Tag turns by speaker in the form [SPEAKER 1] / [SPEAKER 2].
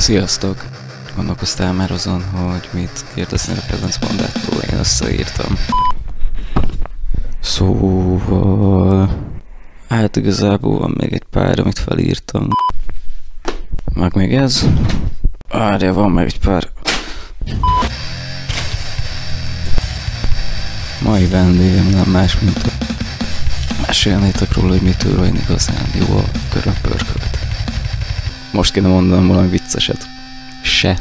[SPEAKER 1] Sziasztok! Gondolkoztál már azon, hogy mit kérdezni a kedvenc mondától? Én összeírtam. Szóval... Hát igazából van még egy pár, amit felírtam. Meg még ez. Várja, van még egy pár. Mai vendégem nem más, mint a... Mesélnétek róla, hogy mitől olyan igazán jó a körömpörkölt. Most kéne mondanom valami vicceset. Se.